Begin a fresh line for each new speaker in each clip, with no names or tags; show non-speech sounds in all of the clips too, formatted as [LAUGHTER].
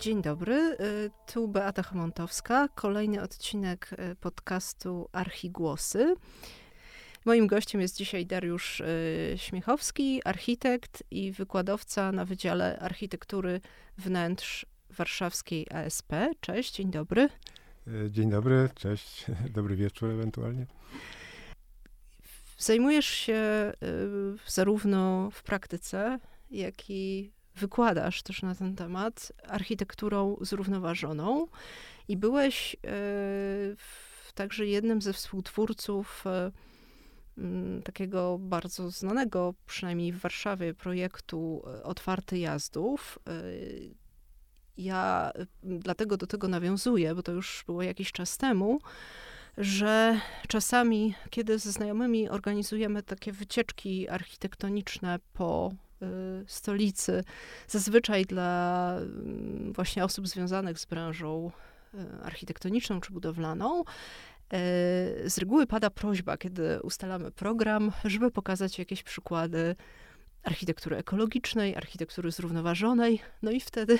Dzień dobry, y, tu Beata Chamontowska, kolejny odcinek y, podcastu Archigłosy. Moim gościem jest dzisiaj Dariusz y, Śmiechowski, architekt i wykładowca na Wydziale Architektury Wnętrz Warszawskiej ASP. Cześć, dzień dobry.
Dzień dobry, cześć, [LAUGHS] dobry wieczór ewentualnie.
Zajmujesz się zarówno w praktyce, jak i wykładasz też na ten temat architekturą zrównoważoną i byłeś e, także jednym ze współtwórców e, takiego bardzo znanego, przynajmniej w Warszawie, projektu e, Otwarty Jazdów. Ja dlatego do tego nawiązuję, bo to już było jakiś czas temu, że czasami, kiedy ze znajomymi organizujemy takie wycieczki architektoniczne po stolicy, zazwyczaj dla mm, właśnie osób związanych z branżą y, architektoniczną czy budowlaną, y, z reguły pada prośba, kiedy ustalamy program, żeby pokazać jakieś przykłady architektury ekologicznej, architektury zrównoważonej. No i wtedy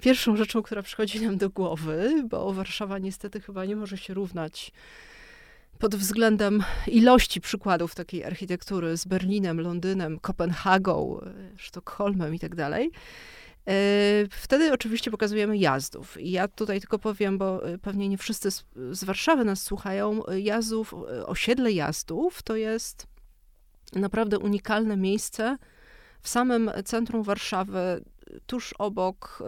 pierwszą rzeczą, która przychodzi nam do głowy, bo Warszawa niestety chyba nie może się równać pod względem ilości przykładów takiej architektury z Berlinem, Londynem, Kopenhagą, e, Sztokholmem i tak. E, wtedy oczywiście pokazujemy jazdów. I ja tutaj tylko powiem, bo e, pewnie nie wszyscy z, z Warszawy nas słuchają. Jazdów, osiedle jazdów to jest naprawdę unikalne miejsce w samym centrum Warszawy, tuż obok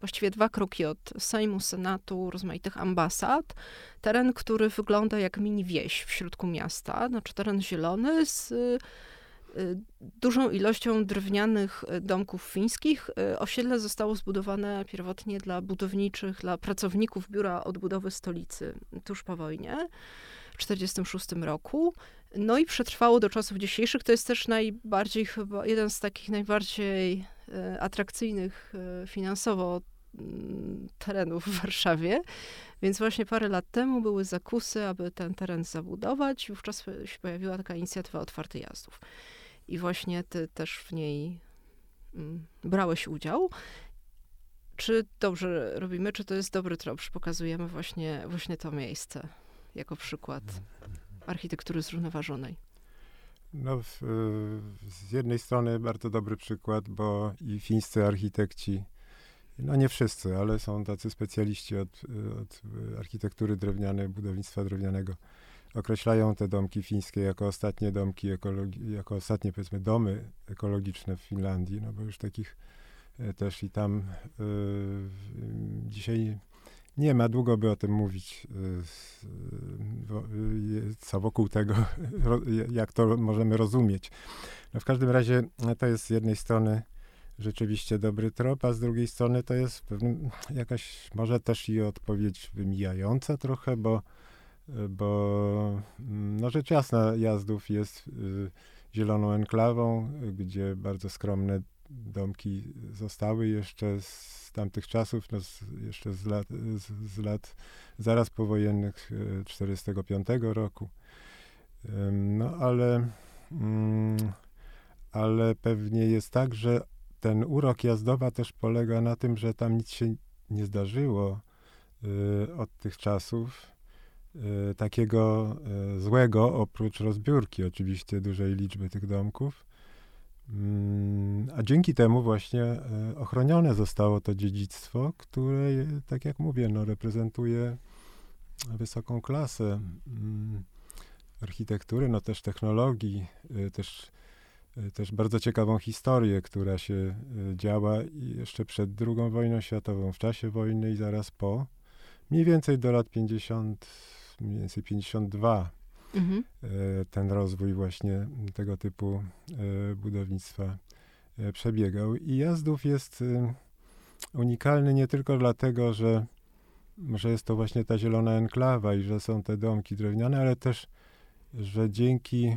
właściwie dwa kroki od Sejmu, Senatu, rozmaitych ambasad. Teren, który wygląda jak mini wieś w środku miasta, znaczy teren zielony z y, dużą ilością drewnianych domków fińskich. Y, osiedle zostało zbudowane pierwotnie dla budowniczych, dla pracowników Biura Odbudowy Stolicy tuż po wojnie. w 1946 roku. No i przetrwało do czasów dzisiejszych. To jest też najbardziej chyba jeden z takich najbardziej y, atrakcyjnych finansowo Mm, terenów w Warszawie. Więc właśnie parę lat temu były zakusy, aby ten teren zabudować. Wówczas się pojawiła taka inicjatywa Otwarty Jazdów. I właśnie ty też w niej mm, brałeś udział. Czy dobrze robimy, czy to jest dobry trop, że pokazujemy właśnie, właśnie to miejsce jako przykład architektury zrównoważonej?
No, w, z jednej strony bardzo dobry przykład, bo i fińscy architekci no nie wszyscy, ale są tacy specjaliści od, od architektury drewnianej, budownictwa drewnianego. Określają te domki fińskie jako ostatnie domki, jako ostatnie powiedzmy domy ekologiczne w Finlandii, no bo już takich e, też i tam y, dzisiaj nie ma, długo by o tym mówić, y, co wokół tego, [LAUGHS] jak to możemy rozumieć. No w każdym razie to jest z jednej strony rzeczywiście dobry trop, a z drugiej strony to jest pewnym, jakaś może też i odpowiedź wymijająca trochę, bo, bo no rzecz jasna Jazdów jest y, zieloną enklawą, gdzie bardzo skromne domki zostały jeszcze z tamtych czasów, no z, jeszcze z lat, z, z lat zaraz powojennych 45 roku. No ale, mm, ale pewnie jest tak, że ten urok Jazdowa też polega na tym, że tam nic się nie zdarzyło y, od tych czasów y, takiego złego, oprócz rozbiórki oczywiście dużej liczby tych domków. Mm, a dzięki temu właśnie ochronione zostało to dziedzictwo, które, tak jak mówię, no, reprezentuje wysoką klasę mm, architektury, no też technologii, też Y, też bardzo ciekawą historię, która się działa jeszcze przed II wojną światową, w czasie wojny i zaraz po. Mniej więcej do lat 50, mniej więcej 52 mhm. Y, ten rozwój właśnie tego typu budownictwa przebiegał. I Jazdów jest unikalny nie tylko dlatego, że, że jest to właśnie ta zielona enklawa i że są te domki drewniane, ale też, że dzięki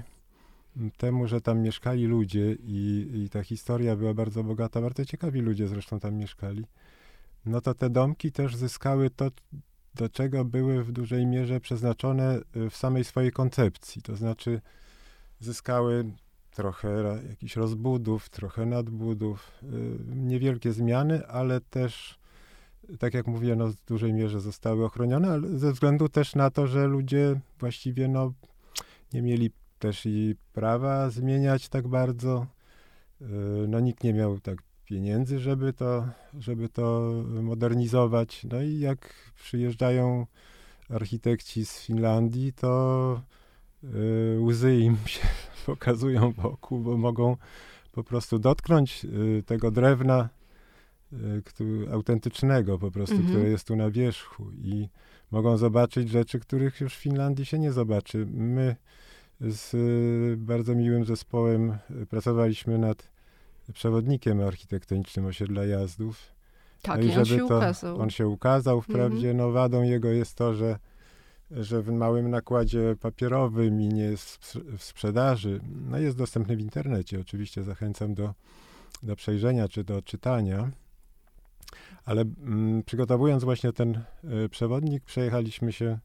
temu, że tam mieszkali ludzie i, i ta historia była bardzo bogata, bardzo ciekawi ludzie zresztą tam mieszkali, no to te domki też zyskały to, do czego były w dużej mierze przeznaczone y, w samej swojej koncepcji. To znaczy zyskały trochę jakichś rozbudów, trochę nadbudów, y, niewielkie zmiany, ale też tak jak mówię, no, w dużej mierze zostały ochronione, ale ze względu też na to, że ludzie właściwie no, nie mieli też i prawa zmieniać tak bardzo. Y, no nikt nie miał tak pieniędzy, żeby to, żeby to modernizować. No i jak przyjeżdżają architekci z Finlandii, to y, łzy im się [LAUGHS] pokazują wokół, bo mogą po prostu dotknąć y, tego drewna który, autentycznego po prostu, mhm. które jest tu na wierzchu i mogą zobaczyć rzeczy, których już w Finlandii się nie zobaczy. My z y, bardzo miłym zespołem y, pracowaliśmy nad przewodnikiem architektonicznym osiedla jazdów.
Tak, no i, on się to, ukazał.
On się ukazał, wprawdzie mhm. no wadą jego jest to, że, że w małym nakładzie papierowym i nie jest w sprzedaży. No jest dostępny w internecie, oczywiście zachęcam do, do przejrzenia czy do czytania. Ale mm, przygotowując właśnie ten y, przewodnik, przejechaliśmy się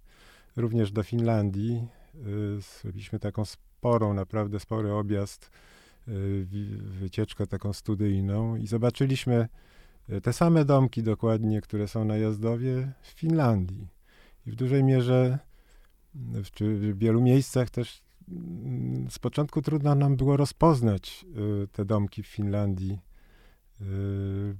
również do Finlandii Y, zrobiliśmy taką sporą, naprawdę spory objazd, wycieczkę taką studyjną i zobaczyliśmy y, te same domki dokładnie, które są na Jazdowie w Finlandii. I w dużej mierze, czy w wielu miejscach też mm, z początku trudno nam było rozpoznać te domki w Finlandii.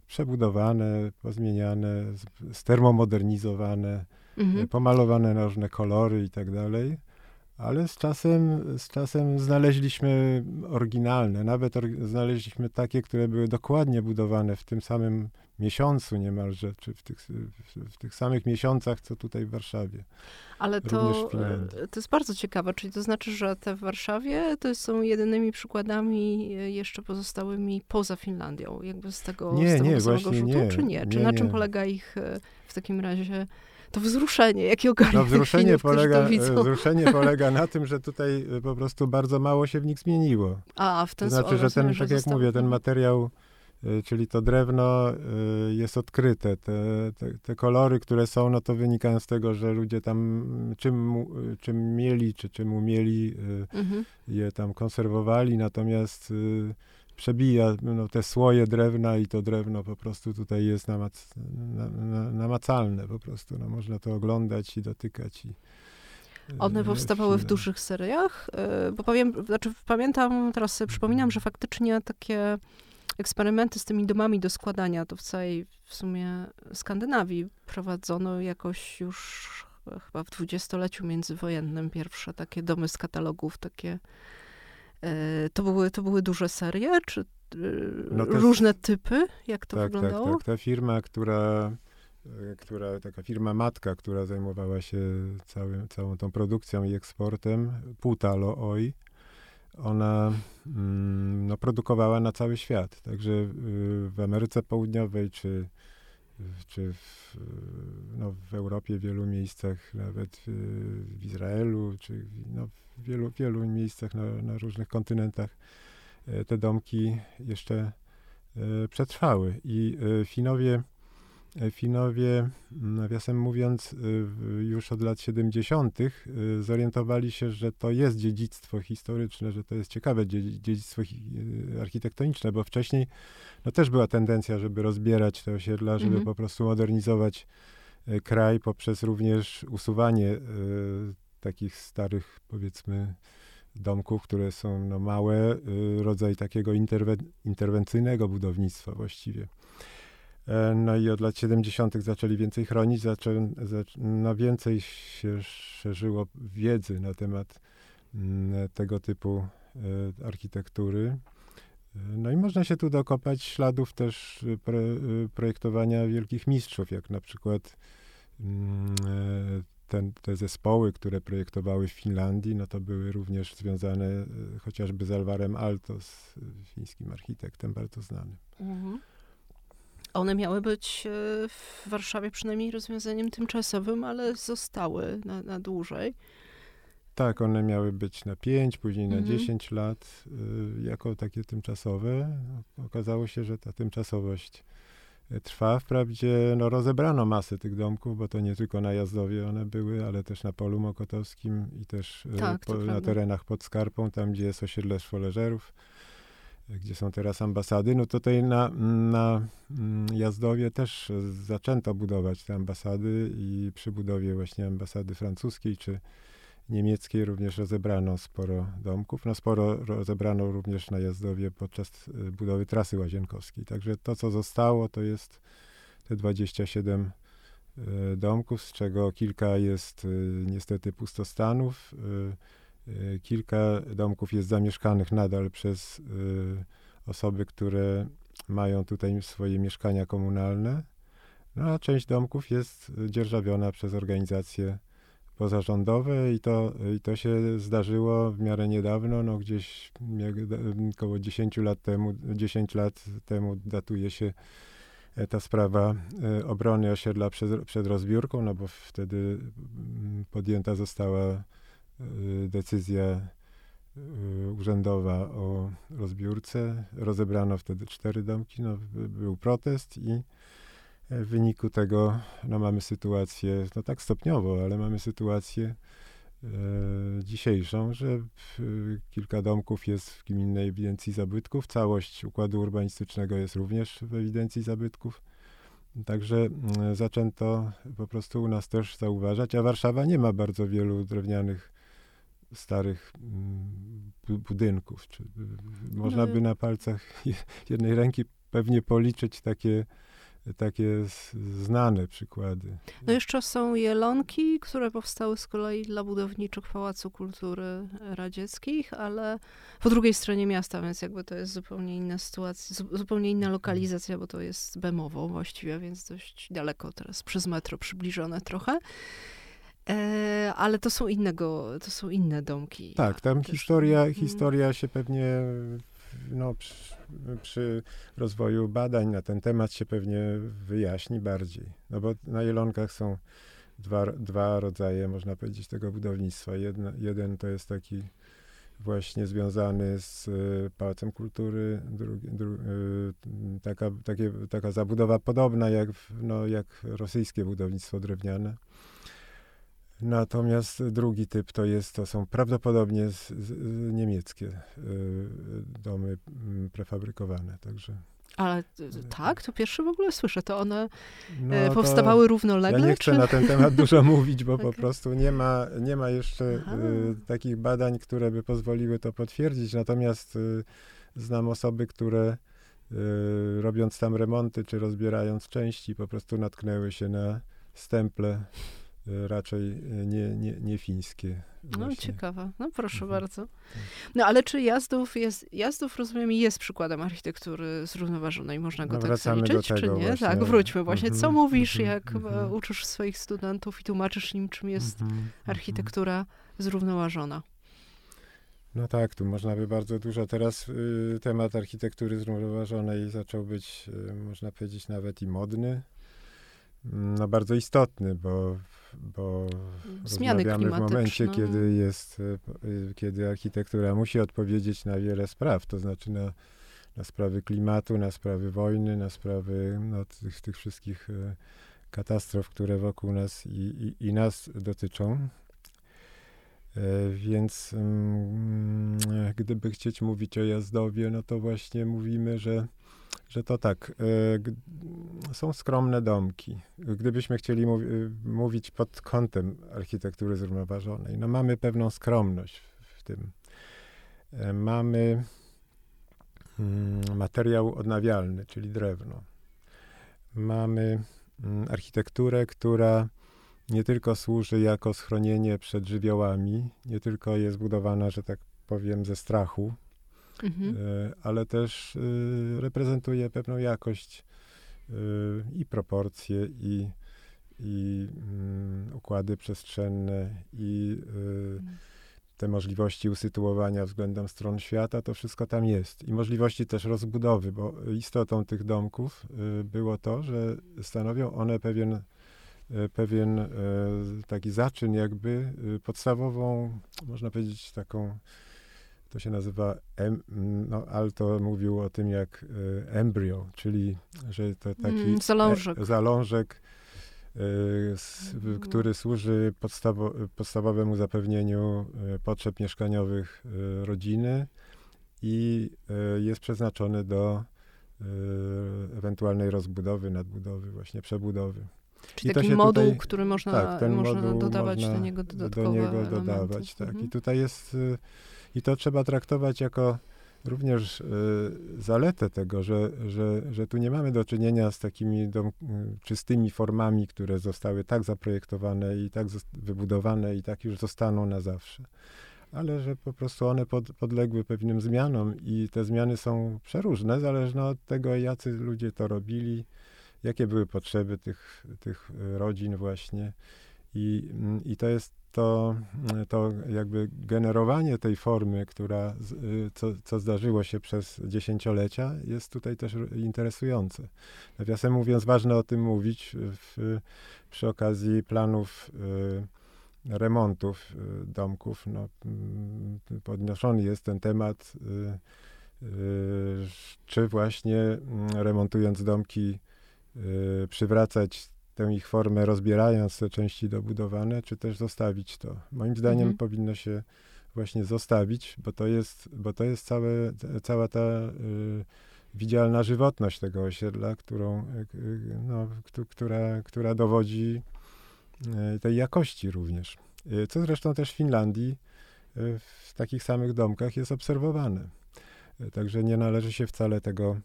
Przebudowane, pozmieniane, stermomodernizowane, mhm. pomalowane na różne kolory i tak dalej ale z czasem, z czasem znaleźliśmy oryginalne, nawet or, znaleźliśmy takie, które były dokładnie budowane w tym samym miesiącu niemalże, czy w tych, w, w tych samych miesiącach, co tutaj w Warszawie.
Ale to, to jest bardzo ciekawe, czyli to znaczy, że te w Warszawie to są jedynymi przykładami jeszcze pozostałymi poza Finlandią, jakby z tego,
nie,
z tego
nie, właśnie rzutu,
nie,
czy
nie? Czy nie, na czym polega ich e, w takim razie to wzruszenie, jakie ogarnia
no, wzruszenie polega, Wzruszenie [LAUGHS] polega na tym, że tutaj e, po prostu bardzo mało się w nich zmieniło.
A, w ten
To znaczy, że ten, tak jak mówię, ten materiał, e, czyli to drewno e, jest odkryte. Te, te, te, kolory, które są, no to wynikają z tego, że ludzie tam czym, czym mieli, czy czym umieli, mhm. je tam konserwowali, natomiast przebija no, te słoje drewna i to drewno po prostu tutaj jest namac, na, na, namacalne po prostu. No, można to oglądać i dotykać. I,
one e, powstawały w dużych seriach, e, bo powiem, znaczy pamiętam, teraz sobie przypominam, że faktycznie takie eksperymenty z tymi domami do składania to w całej w sumie Skandynawii prowadzono jakoś już chyba w dwudziestoleciu międzywojennym pierwsze takie domy z katalogów, takie to były, to były duże serie, czy e, no różne typy? Jak to
tak,
wyglądało?
Tak, tak. Ta firma, która, e, która, taka firma matka, która zajmowała się cały, całą tą produkcją i eksportem, Putalo Oi, ona mm, no, produkowała na cały świat. Także w Ameryce Południowej, czy, czy w, no, w Europie, w wielu miejscach, nawet w, Izraelu, czy no, w wielu, wielu miejscach na, na różnych kontynentach e, te domki jeszcze e, przetrwały. I e, Finowie, Finowie, nawiasem mówiąc, już od lat 70. zorientowali się, że to jest dziedzictwo historyczne, że to jest ciekawe dziedzictwo architektoniczne, bo wcześniej no, też była tendencja, żeby rozbierać te osiedla, żeby mhm. po prostu modernizować kraj poprzez również usuwanie takich starych, powiedzmy, domków, które są no, małe, y, rodzaj takiego interwen interwencyjnego budownictwa właściwie. E, no i od lat 70. zaczęli więcej chronić, zaczę, zac no więcej się szerzyło wiedzy na temat mm, tego typu e, architektury. E, no i można się tu dokopać śladów też pro, projektowania wielkich mistrzów, jak na przykład mm, ten, te zespoły, które projektowały w Finlandii, no to były również związane chociażby z Alvarem Altos, fińskim architektem bardzo znanym. Mhm.
One miały być e, w Warszawie przynajmniej rozwiązaniem tymczasowym, ale zostały na, na dłużej.
Tak, one miały być na 5, później na mhm. 10 lat, y, jako takie tymczasowe. Okazało się, że ta tymczasowość trwa. Wprawdzie no, rozebrano masę tych domków, bo to nie tylko na Jazdowie one były, ale też na Polu Mokotowskim i też e, tak, po, na terenach pod Skarpą, tam gdzie jest osiedle szwoleżerów. Gdzie są teraz ambasady, no tutaj na, na mm, Jazdowie też zaczęto budować te ambasady i przy budowie właśnie ambasady francuskiej czy niemieckiej również rozebrano sporo domków. No sporo rozebrano również na Jazdowie podczas y, budowy trasy łazienkowskiej. Także to, co zostało, to jest te 27 y, domków, z czego kilka jest y, niestety pustostanów. Kilka domków jest zamieszkanych nadal przez osoby, które mają tutaj swoje mieszkania komunalne. No a część domków jest dzierżawiona przez organizacje pozarządowe i to, i to się zdarzyło w miarę niedawno, no gdzieś około 10 lat temu, 10 lat temu datuje się e, ta sprawa e, obrony osiedla przed, przed rozbiórką, no bo wtedy mm, podjęta została decyzja urzędowa o rozbiórce. Rozebrano wtedy cztery domki, no, był protest i w wyniku tego no, mamy sytuację, no tak stopniowo, ale mamy sytuację e, dzisiejszą, że kilka domków jest w gminnej ewidencji zabytków, całość układu urbanistycznego jest również w ewidencji zabytków. Także mm, zaczęto po prostu u nas też zauważać, a Warszawa nie ma bardzo wielu drewnianych, starych mm, budynków. Czy, można by na palcach [LAUGHS] jednej ręki pewnie policzyć takie takie znane przykłady.
No jeszcze są jelonki, które powstały z kolei dla budowniczych Pałacu Kultury Radzieckich, ale po drugiej stronie miasta, więc jakby to jest zupełnie inna sytuacja, zupełnie inna lokalizacja, bo to jest Bemowo właściwie, więc dość daleko teraz przez metro przybliżone trochę. E, ale to są innego, to są inne domki.
Tak, tam historia, mm. historia się pewnie no, przy, przy, rozwoju badań na ten temat się pewnie wyjaśni bardziej. No bo na Jelonkach są dwa, dwa rodzaje, można powiedzieć, tego budownictwa. Jedno, jeden to jest taki właśnie związany z y, Pałacem Kultury, drugi, dru, y, taka, takie, taka zabudowa podobna jak, no, jak rosyjskie budownictwo drewniane. Natomiast drugi typ to jest, to są prawdopodobnie z, z, niemieckie y, domy mm, prefabrykowane, także.
Ale tak, to pierwszy w ogóle słyszę, to one no, powstawały równolegle?
Ja nie chcę czy? na ten temat dużo [LAUGHS] mówić, bo okay. po prostu nie ma, nie ma jeszcze y, takich badań, które by pozwoliły to potwierdzić, natomiast y, znam osoby, które y, robiąc tam remonty, czy rozbierając części, po prostu natknęły się na stemple raczej e, nie, nie, nie fińskie.
No właśnie. ciekawe, no proszę mhm. bardzo. Tak. No ale czy Jazdów jest, Jazdów rozumiem jest przykładem architektury zrównoważonej, można go no, tak zaliczyć, czy nie? Właśnie. Tak, wróćmy właśnie. Co mhm. mówisz, mhm. jak mhm. uczysz swoich studentów i tłumaczysz im, czym jest architektura zrównoważona?
No tak, tu można by bardzo dużo. Teraz y, temat architektury zrównoważonej zaczął być, y, można powiedzieć, nawet i modny. No bardzo istotny, bo bo Zmiany rozmawiamy w momencie, kiedy jest, e, kiedy architektura musi odpowiedzieć na wiele spraw, to znaczy na, na sprawy klimatu, na sprawy wojny, na sprawy no, tych, tych wszystkich e, katastrof, które wokół nas i, i, i nas dotyczą. E, więc mm, gdyby chcieć mówić o Jazdowie, no to właśnie mówimy, że że to tak, y, są skromne domki. Gdybyśmy chcieli y, mówić pod kątem architektury zrównoważonej, no mamy pewną skromność w, tym. Y, mamy mm, materiał odnawialny, czyli drewno. Mamy mm, architekturę, która nie tylko służy jako schronienie przed żywiołami, nie tylko jest budowana, że tak powiem, ze strachu, mhm. E, ale też e, reprezentuje pewną jakość e, i proporcje, i, i mm, układy przestrzenne, i te możliwości usytuowania względem stron świata, to wszystko tam jest. I możliwości też rozbudowy, bo istotą tych domków było to, że stanowią one pewien, pewien taki zaczyn, jakby podstawową, można powiedzieć, taką to się nazywa, em, no Alto mówił o tym jak e, embryo, czyli że to taki mm,
zalążek,
e, zalążek e, s, mm. który służy podstawo, podstawowemu zapewnieniu e, potrzeb mieszkaniowych rodziny i jest przeznaczony do ewentualnej rozbudowy, nadbudowy, właśnie przebudowy.
Czyli I taki moduł, tutaj, który można, tak, można dodawać można do niego dodatkowe do niego dodawać,
tak. Mhm. I tutaj jest, i to trzeba traktować jako również y, zaletę tego, że, że, że tu nie mamy do czynienia z takimi dom, czystymi formami, które zostały tak zaprojektowane i tak wybudowane i tak już zostaną na zawsze. Ale że po prostu one pod, podległy pewnym zmianom i te zmiany są przeróżne, zależne od tego, jacy ludzie to robili, jakie były potrzeby tych, tych rodzin właśnie. I, I to jest to, to jakby generowanie tej formy, która, y, co, co zdarzyło się przez dziesięciolecia, jest tutaj też interesujące. Nawiasem mówiąc, ważne o tym mówić w, przy okazji planów y, remontów y, domków. No, mm, podnoszony jest ten temat, czy właśnie mm, remontując domki, przywracać tę ich formę, rozbierając te części dobudowane, czy też zostawić to. Moim zdaniem mhm. powinno się właśnie zostawić, bo to jest, bo to jest całe, cała ta y, widzialna żywotność tego osiedla, którą, y, y no, która, która dowodzi y, tej jakości również. Y, co zresztą też w Finlandii y, w takich samych domkach jest obserwowane. Także nie należy się wcale tego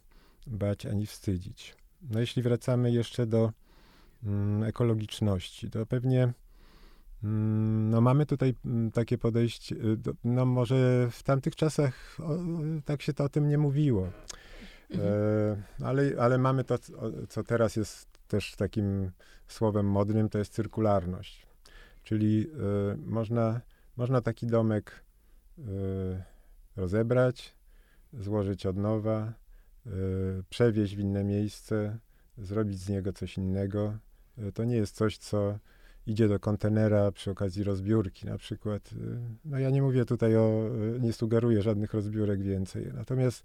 bać ani wstydzić. No jeśli wracamy jeszcze do ekologiczności. To pewnie mm, no mamy tutaj mm, takie podejście, y, no może w tamtych czasach o, tak się to o tym nie mówiło, mhm. e, ale, ale mamy to, co teraz jest też takim słowem modnym, to jest cyrkularność. Czyli y, można, można taki domek y, rozebrać, złożyć od nowa, przewieźć w inne miejsce, zrobić z niego coś innego, to nie jest coś, co idzie do kontenera przy okazji rozbiórki na przykład. E, no ja nie mówię tutaj o, e, nie sugeruję żadnych rozbiórek więcej. Natomiast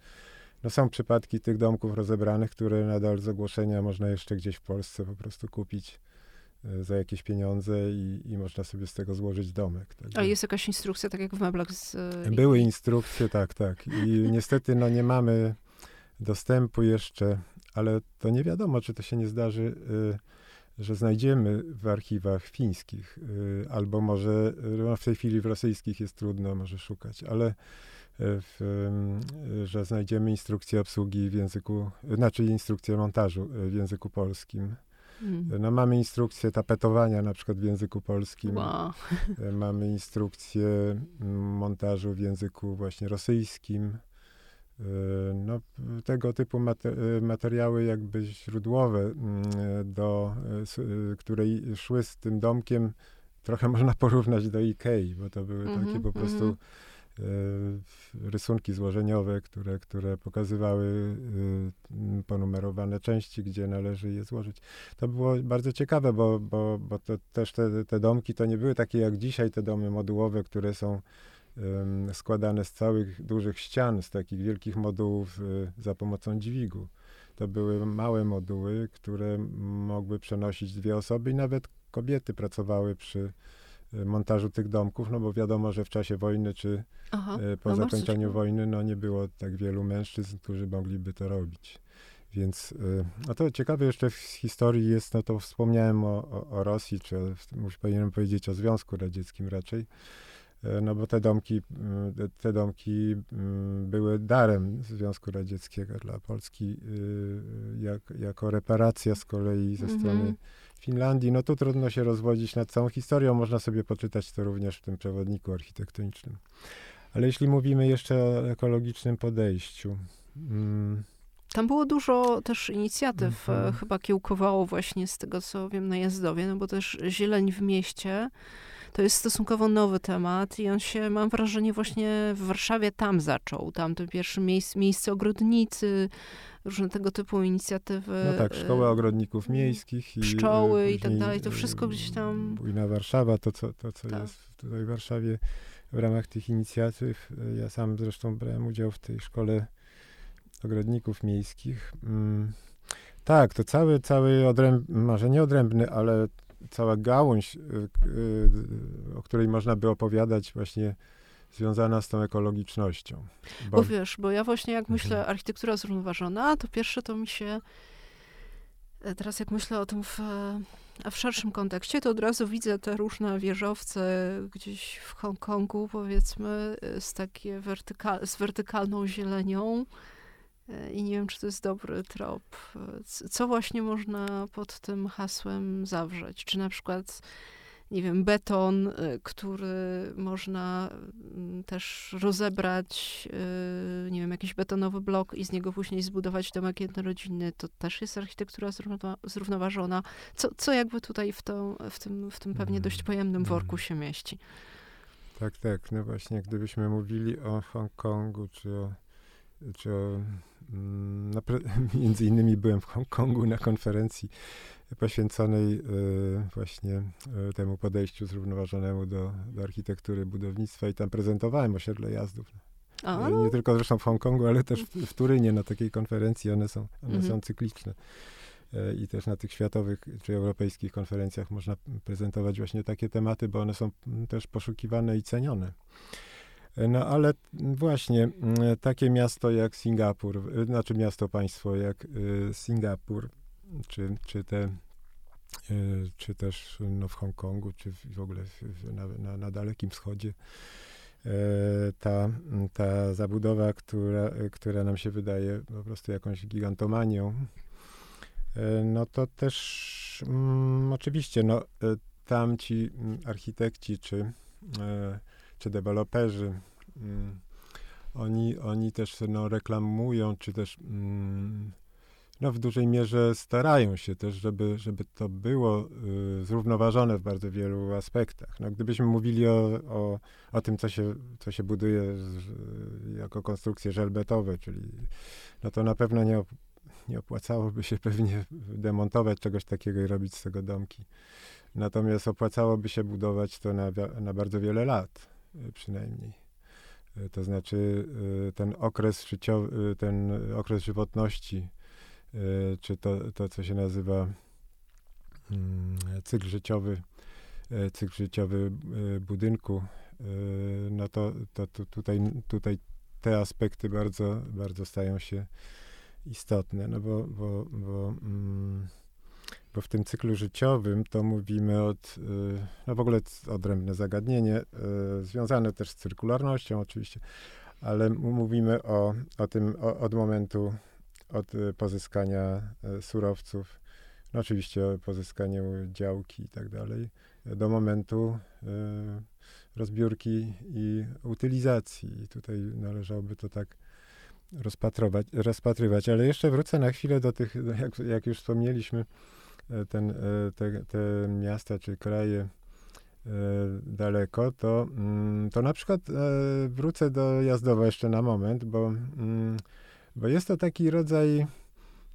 no są przypadki tych domków rozebranych, które nadal z ogłoszenia można jeszcze gdzieś w Polsce po prostu kupić za jakieś pieniądze i, i można sobie z tego złożyć domek.
A jest jakaś instrukcja, tak jak w meblach z...
Były instrukcje, tak, tak. I [LAUGHS] niestety no nie mamy dostępu jeszcze, ale to nie wiadomo, czy to się nie zdarzy y, że znajdziemy w archiwach fińskich, y, albo może no w tej chwili w rosyjskich jest trudno może szukać, ale y, w, y, że znajdziemy instrukcję obsługi w języku, znaczy instrukcję montażu w języku polskim. Mm. No, mamy instrukcję tapetowania na przykład w języku polskim. Wow. Mamy instrukcję montażu w języku właśnie rosyjskim. Y, no, tego typu y, materiały jakby źródłowe, mm, do, y, które szły z tym domkiem, trochę [LAUGHS] można porównać do Ikei, bo to były mm -hmm, takie po prostu mm -hmm. rysunki złożeniowe, które, które pokazywały ponumerowane części, gdzie należy je złożyć. To było bardzo ciekawe, bo, bo, bo to też te, te domki to nie były takie jak dzisiaj te domy modułowe, które są składane z całych dużych ścian, z takich wielkich modułów y, za pomocą dźwigu. To były małe moduły, które mogły przenosić dwie osoby i nawet kobiety pracowały przy y, montażu tych domków, no bo wiadomo, że w czasie wojny czy Aha, y, po no zakończeniu wojny, no nie było tak wielu mężczyzn, którzy mogliby to robić. Więc no to ciekawe jeszcze w historii jest, no to wspomniałem o, o, o Rosji, czy już powinienem powiedzieć o Związku Radzieckim raczej, no bo te domki, te domki były darem Związku Radzieckiego dla Polski y, jak, jako reparacja z kolei ze mhm. strony Finlandii. No tu trudno się rozwodzić nad całą historią, można sobie poczytać to również w tym przewodniku architektonicznym. Ale jeśli mówimy jeszcze o ekologicznym podejściu. Mm,
tam było dużo też inicjatyw, mhm. chyba kiełkowało właśnie z tego, co wiem, na Jazdowie, no bo też zieleń w mieście to jest stosunkowo nowy temat i on się, mam wrażenie, właśnie w Warszawie tam zaczął. Tam to pierwsze miejsce, miejsce ogrodnicy, różne tego typu inicjatywy.
No tak, szkoła ogrodników miejskich.
I, pszczoły i tak dalej, to wszystko gdzieś tam...
Bujna Warszawa, to co, to, co tak. jest tutaj w Warszawie w ramach tych inicjatyw. Ja sam zresztą brałem udział w tej szkole ogrodników miejskich. Mm. Tak, to cały, cały odrębny, może nie odrębny, ale cała gałąź, y, y, o której można by opowiadać właśnie związana z tą ekologicznością.
Bo, bo wiesz, bo ja właśnie jak myślę mhm. architektura zrównoważona, to pierwsze to mi się e, teraz jak myślę o tym w, w szerszym kontekście, to od razu widzę te różne wieżowce gdzieś w Hongkongu, powiedzmy, e, z takie wertyka z wertykalną zielenią. E, I nie wiem, czy to jest dobry trop. Co właśnie można pod tym hasłem zawrzeć? Czy na przykład nie wiem, beton, y, który można mm, też rozebrać, nie wiem, jakiś betonowy blok i z niego później zbudować domek jednorodzinny, to też jest architektura zrównoważona. Co, co jakby tutaj w, to, w, tym, w tym pewnie dość pojemnym mhm. worku się mieści?
Tak, tak. No właśnie, gdybyśmy mówili o Hongkongu, czy o, czy mm, no, [LAUGHS] między innymi byłem w Hongkongu na konferencji poświęconej e, właśnie e, temu podejściu zrównoważonemu do, do architektury budownictwa i tam prezentowałem osiedle jazdów. A, no. Nie tylko zresztą w Hongkongu, ale też w, w Turynie na takiej konferencji. One są, one mhm. są cykliczne. I też na tych światowych czy europejskich konferencjach można prezentować właśnie takie tematy, bo one są też poszukiwane i cenione. No ale właśnie takie miasto jak Singapur, znaczy miasto państwo jak Singapur, czy, czy te e, czy też no, w Hongkongu, czy w ogóle na, na, na, Dalekim Wschodzie. Ta, ta zabudowa, która, która nam się wydaje po prostu jakąś gigantomanią, no to też mm, oczywiście no, tamci mm, architekci czy, czy deweloperzy, mm, oni, oni też no, reklamują, czy też mm, no, w dużej mierze starają się też, żeby, żeby to było y, zrównoważone w bardzo wielu aspektach. No, gdybyśmy mówili o, o, o tym, co się, co się buduje z, jako konstrukcje żelbetowe, czyli no to na pewno nie, op, nie opłacałoby się pewnie demontować czegoś takiego i robić z tego domki. Natomiast opłacałoby się budować to na, na bardzo wiele lat przynajmniej. Y, to znaczy y, ten okres życiowy, ten okres żywotności E, czy to, to co się nazywa mm, cykl życiowy, e, cykl życiowy e, budynku, no to, to, to tutaj, tutaj te aspekty bardzo, bardzo stają się istotne, no bo, bo, bo, mm, bo w tym cyklu życiowym to mówimy od, no w ogóle odrębne zagadnienie, związane też z cyrkularnością oczywiście, ale mówimy o, o tym o, od momentu od y, pozyskania y, surowców, no oczywiście pozyskaniu działki i tak dalej, do momentu y, rozbiórki i utylizacji. I tutaj należałoby to tak rozpatrować, rozpatrywać. Ale jeszcze wrócę na chwilę do tych, jak, jak już wspomnieliśmy, ten, te, te miasta czy kraje daleko, to, mm, to na przykład wrócę do Jazdowa jeszcze na moment, bo mm, bo jest to taki rodzaj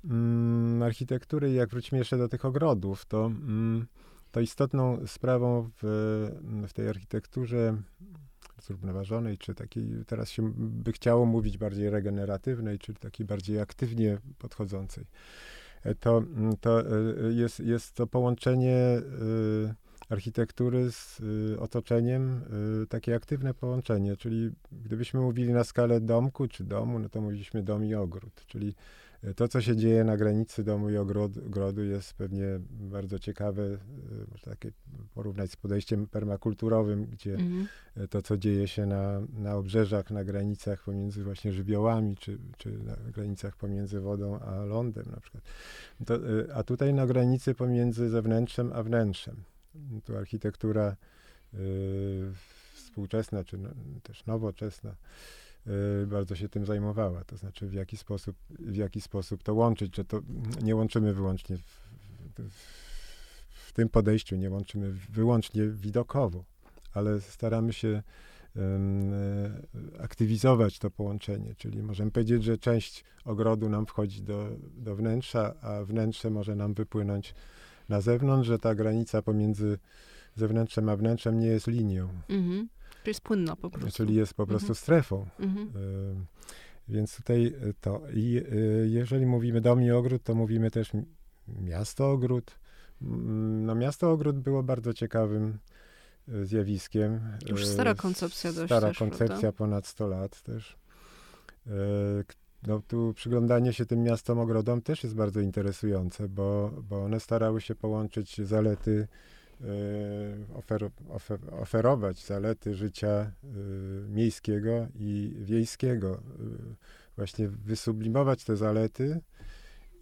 mm, architektury, jak wrócimy jeszcze do tych ogrodów, to, to istotną sprawą w, w tej architekturze zrównoważonej, czy takiej, teraz się by chciało mówić bardziej regeneratywnej, czy takiej bardziej aktywnie podchodzącej, e, to, to e, jest, jest to połączenie y, architektury z otoczeniem, takie aktywne połączenie, czyli gdybyśmy mówili na skalę domku czy domu, no to mówiliśmy dom i ogród, czyli to, co się dzieje na granicy domu i ogrodu, jest pewnie bardzo ciekawe, można takie porównać z podejściem permakulturowym, gdzie mhm. to, co dzieje się na, na obrzeżach, na granicach pomiędzy właśnie żywiołami, czy, czy na granicach pomiędzy wodą a lądem na przykład. To, a tutaj na granicy pomiędzy zewnętrzem a wnętrzem tu architektura y, współczesna, czy no, też nowoczesna, bardzo się tym zajmowała. To znaczy, w jaki sposób, w jaki sposób to łączyć, że to nie łączymy wyłącznie w, w, w tym podejściu, nie łączymy wyłącznie widokowo, ale staramy się aktywizować to połączenie, czyli możemy powiedzieć, że część ogrodu nam wchodzi do, do wnętrza, a wnętrze może nam wypłynąć na zewnątrz, że ta granica pomiędzy zewnętrzem a wnętrzem nie jest linią. Mhm.
Czyli jest płynna po prostu.
Czyli jest po prostu mhm. strefą. Mhm. Więc tutaj e, to. I e, jeżeli mówimy dom i ogród, to mówimy też miasto ogród. No miasto ogród było bardzo ciekawym zjawiskiem.
Już stara koncepcja dość
Stara
też,
koncepcja,
prawda?
ponad 100 lat też. No tu przyglądanie się tym miastom, ogrodom też jest bardzo interesujące, bo, bo one starały się połączyć zalety, ofer, ofer, oferować zalety życia miejskiego i wiejskiego. Właśnie wysublimować te zalety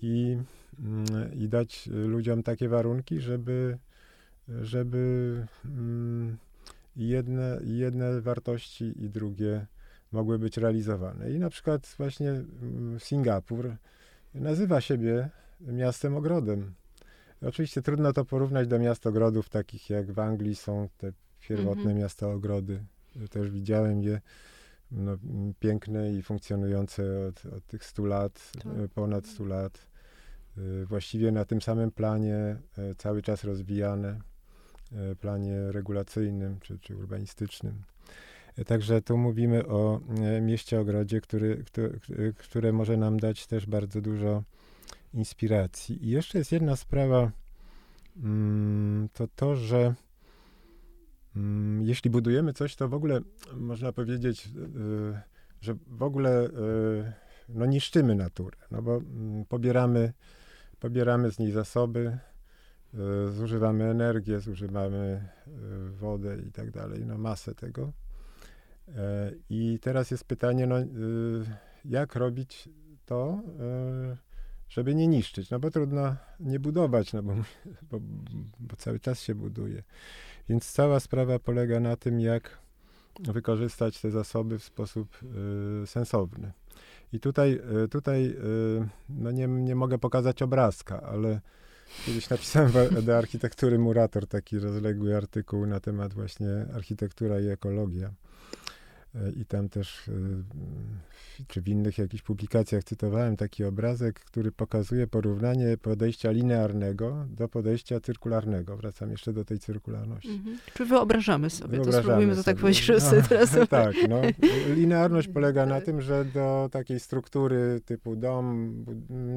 i, mm, i dać ludziom takie warunki, żeby, żeby mm, jedne, jedne wartości i drugie mogły być realizowane. I na przykład właśnie mm, Singapur nazywa siebie miastem ogrodem. Oczywiście trudno to porównać do miast ogrodów, takich jak w Anglii są te pierwotne mhm. miasta ogrody. Też widziałem je, no, piękne i funkcjonujące od, od tych 100 lat, tak. E, ponad 100 lat. E, właściwie na tym samym planie e, cały czas rozwijane, planie regulacyjnym czy, czy urbanistycznym. Także tu mówimy o mieście ogrodzie, który, który, które może nam dać też bardzo dużo inspiracji. I jeszcze jest jedna sprawa, mm, to to, że mm, jeśli budujemy coś, to w ogóle można powiedzieć, y, że w ogóle y, no, niszczymy naturę, no bo mm, pobieramy, pobieramy z niej zasoby, y, zużywamy energię, zużywamy wodę i tak dalej, no masę tego. E, I teraz jest pytanie, no, jak robić to, żeby nie niszczyć, no bo trudno nie budować, no bo, bo, bo cały czas się buduje. Więc cała sprawa polega na tym, jak wykorzystać te zasoby w sposób y, sensowny. I tutaj, y, tutaj y, no nie, nie mogę pokazać obrazka, ale kiedyś napisałem do architektury Murator taki rozległy artykuł na temat właśnie architektura i ekologia. E, I tam też, e, czy w innych jakichś publikacjach cytowałem taki obrazek, który pokazuje porównanie podejścia linearnego do podejścia cyrkularnego. Wracam jeszcze do tej cyrkularności. Mhm.
Czy wyobrażamy sobie, wyobrażamy to spróbujmy to tak powiedzieć, że no, teraz... [LAUGHS]
tak, no. Linearność polega na tym, że do takiej struktury typu dom,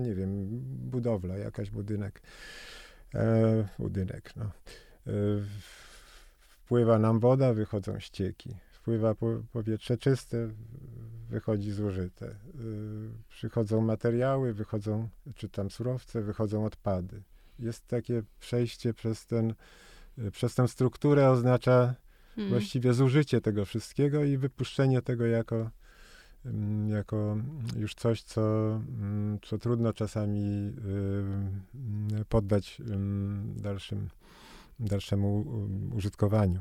nie wiem, budowla, jakaś budynek, e, budynek, no. E, wpływa nam woda, wychodzą ścieki wpływa powietrze czyste, wychodzi zużyte. Y, przychodzą materiały, wychodzą, czy tam surowce, wychodzą odpady. Jest takie przejście przez, ten, y, przez tę strukturę, oznacza hmm. właściwie zużycie tego wszystkiego i wypuszczenie tego jako, mm, jako już coś, co, mm, co trudno czasami y, poddać dalszym, dalszemu użytkowaniu.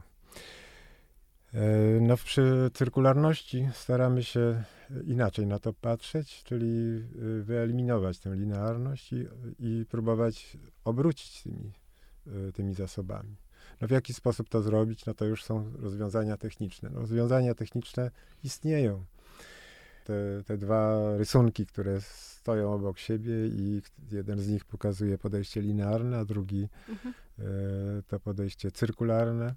E, no, przy cyrkularności staramy się inaczej na to patrzeć, czyli y, wyeliminować tę linearność i, i próbować obrócić tymi, tymi zasobami. No w jaki sposób to zrobić? No to już są rozwiązania techniczne. No, rozwiązania techniczne istnieją. Te, te dwa rysunki, które stoją obok siebie i jeden z nich pokazuje podejście linearne, a drugi mhm. E, to podejście cyrkularne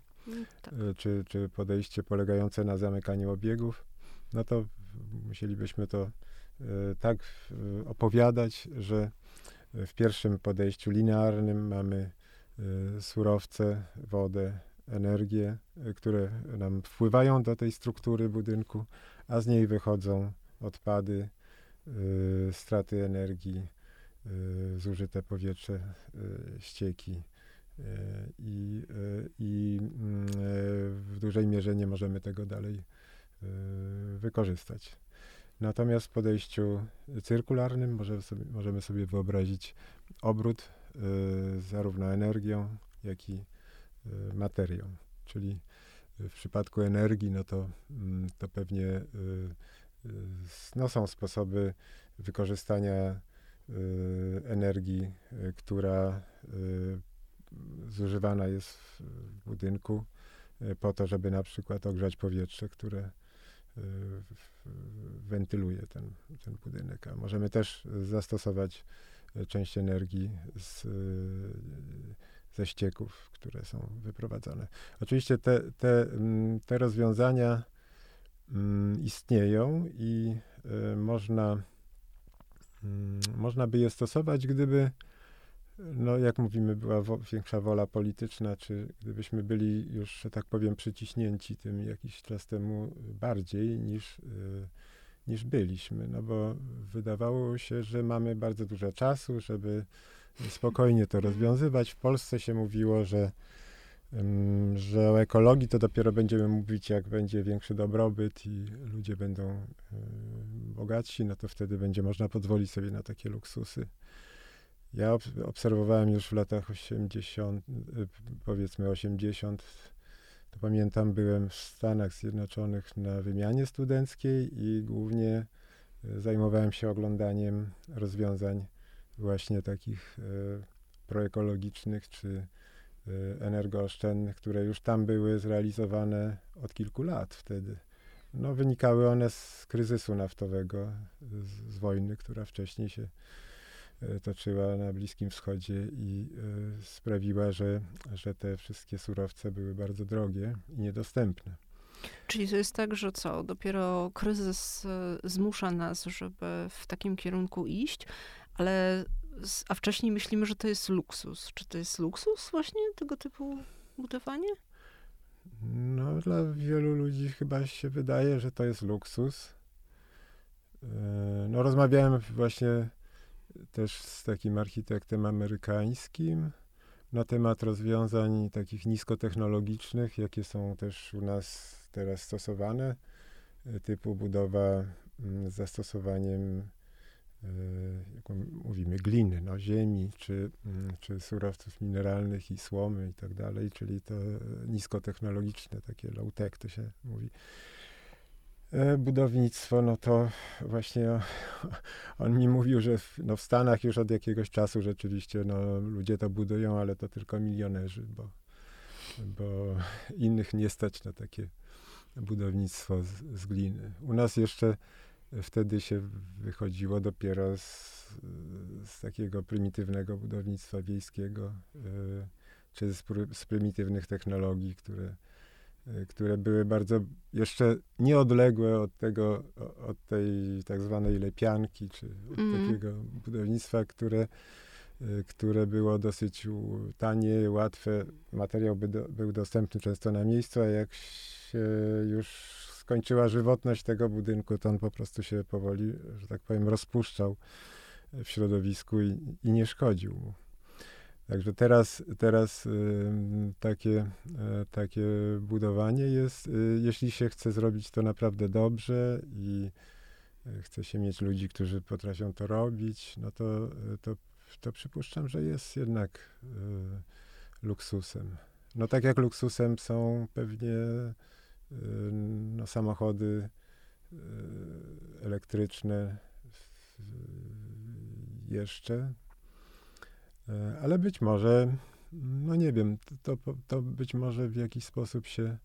tak. E, czy, czy podejście polegające na zamykaniu obiegów, no to musielibyśmy to e, tak opowiadać, że w pierwszym podejściu linearnym mamy e, surowce, wodę, energię, które nam wpływają do tej struktury budynku, a z niej wychodzą odpady, straty energii, zużyte powietrze, ścieki, i, i mm, w dużej mierze nie możemy tego dalej e, wykorzystać. Natomiast w podejściu cyrkularnym możemy sobie, możemy sobie wyobrazić obrót e, zarówno energią, jak i e, materią. Czyli w przypadku energii, no to, mm, to pewnie no są sposoby wykorzystania energii, która zużywana jest w budynku e, po to, żeby na przykład ogrzać powietrze, które e, wentyluje ten, ten budynek. A możemy też zastosować e, część energii z, ze ścieków, które są wyprowadzane. Oczywiście te, te, te rozwiązania istnieją i można, można by je stosować, gdyby no jak mówimy, była wo większa wola polityczna, czy gdybyśmy byli już, że tak powiem, przyciśnięci tym jakiś czas temu bardziej niż, y, niż byliśmy, no bo wydawało się, że mamy bardzo dużo czasu, żeby spokojnie to rozwiązywać. W Polsce się mówiło, że że o ekologii to dopiero będziemy mówić, jak będzie większy dobrobyt i ludzie będą y, bogatsi, no to wtedy będzie można pozwolić sobie na takie luksusy. Ja obserwowałem już w latach 80, y, powiedzmy 80, to pamiętam, byłem w Stanach Zjednoczonych na wymianie studenckiej i głównie y, zajmowałem się oglądaniem rozwiązań właśnie takich proekologicznych czy Y, energooszczędnych, które już tam były zrealizowane od kilku lat wtedy. No, wynikały one z kryzysu naftowego, z, z wojny, która wcześniej się y, toczyła na Bliskim Wschodzie i y, sprawiła, że, że te wszystkie surowce były bardzo drogie i niedostępne.
Czyli to jest tak, że co, dopiero kryzys zmusza nas, żeby w takim kierunku iść, ale a wcześniej myślimy, że to jest luksus. Czy to jest luksus właśnie tego typu budowanie?
No, dla wielu ludzi chyba się wydaje, że to jest luksus. E, no, rozmawiałem właśnie też z takim architektem amerykańskim na temat rozwiązań takich niskotechnologicznych, jakie są też u nas teraz stosowane, e, typu budowa mm, z zastosowaniem E, jak mówimy, gliny, no, ziemi, czy, mm, czy surowców mineralnych i słomy i tak dalej, czyli to niskotechnologiczne, takie low-tech to się mówi. E, budownictwo, no to właśnie [LAUGHS] on mi mówił, że w, no w Stanach już od jakiegoś czasu rzeczywiście no, ludzie to budują, ale to tylko milionerzy, bo, bo innych nie stać na takie budownictwo z, z gliny. U nas jeszcze wtedy się wychodziło dopiero z, z takiego prymitywnego budownictwa wiejskiego, e, czy z, z prymitywnych technologii, które, które były bardzo jeszcze nieodległe od tego, od tej tak zwanej lepianki, czy od mm. takiego budownictwa, które, e, które było dosyć tanie, łatwe. Materiał by do, był dostępny często na miejscu, a jak się już skończyła żywotność tego budynku, to on po prostu się powoli, że tak powiem, rozpuszczał w środowisku i, i nie szkodził mu. Także teraz, teraz takie, y, takie budowanie jest, y, jeśli się chce zrobić to naprawdę dobrze i y, chce się mieć ludzi, którzy potrafią to robić, no to, y, to, to przypuszczam, że jest jednak luksusem. No tak jak luksusem są pewnie no, samochody elektryczne jeszcze. E, ale być może, no nie wiem, to, to być może w jakiś sposób się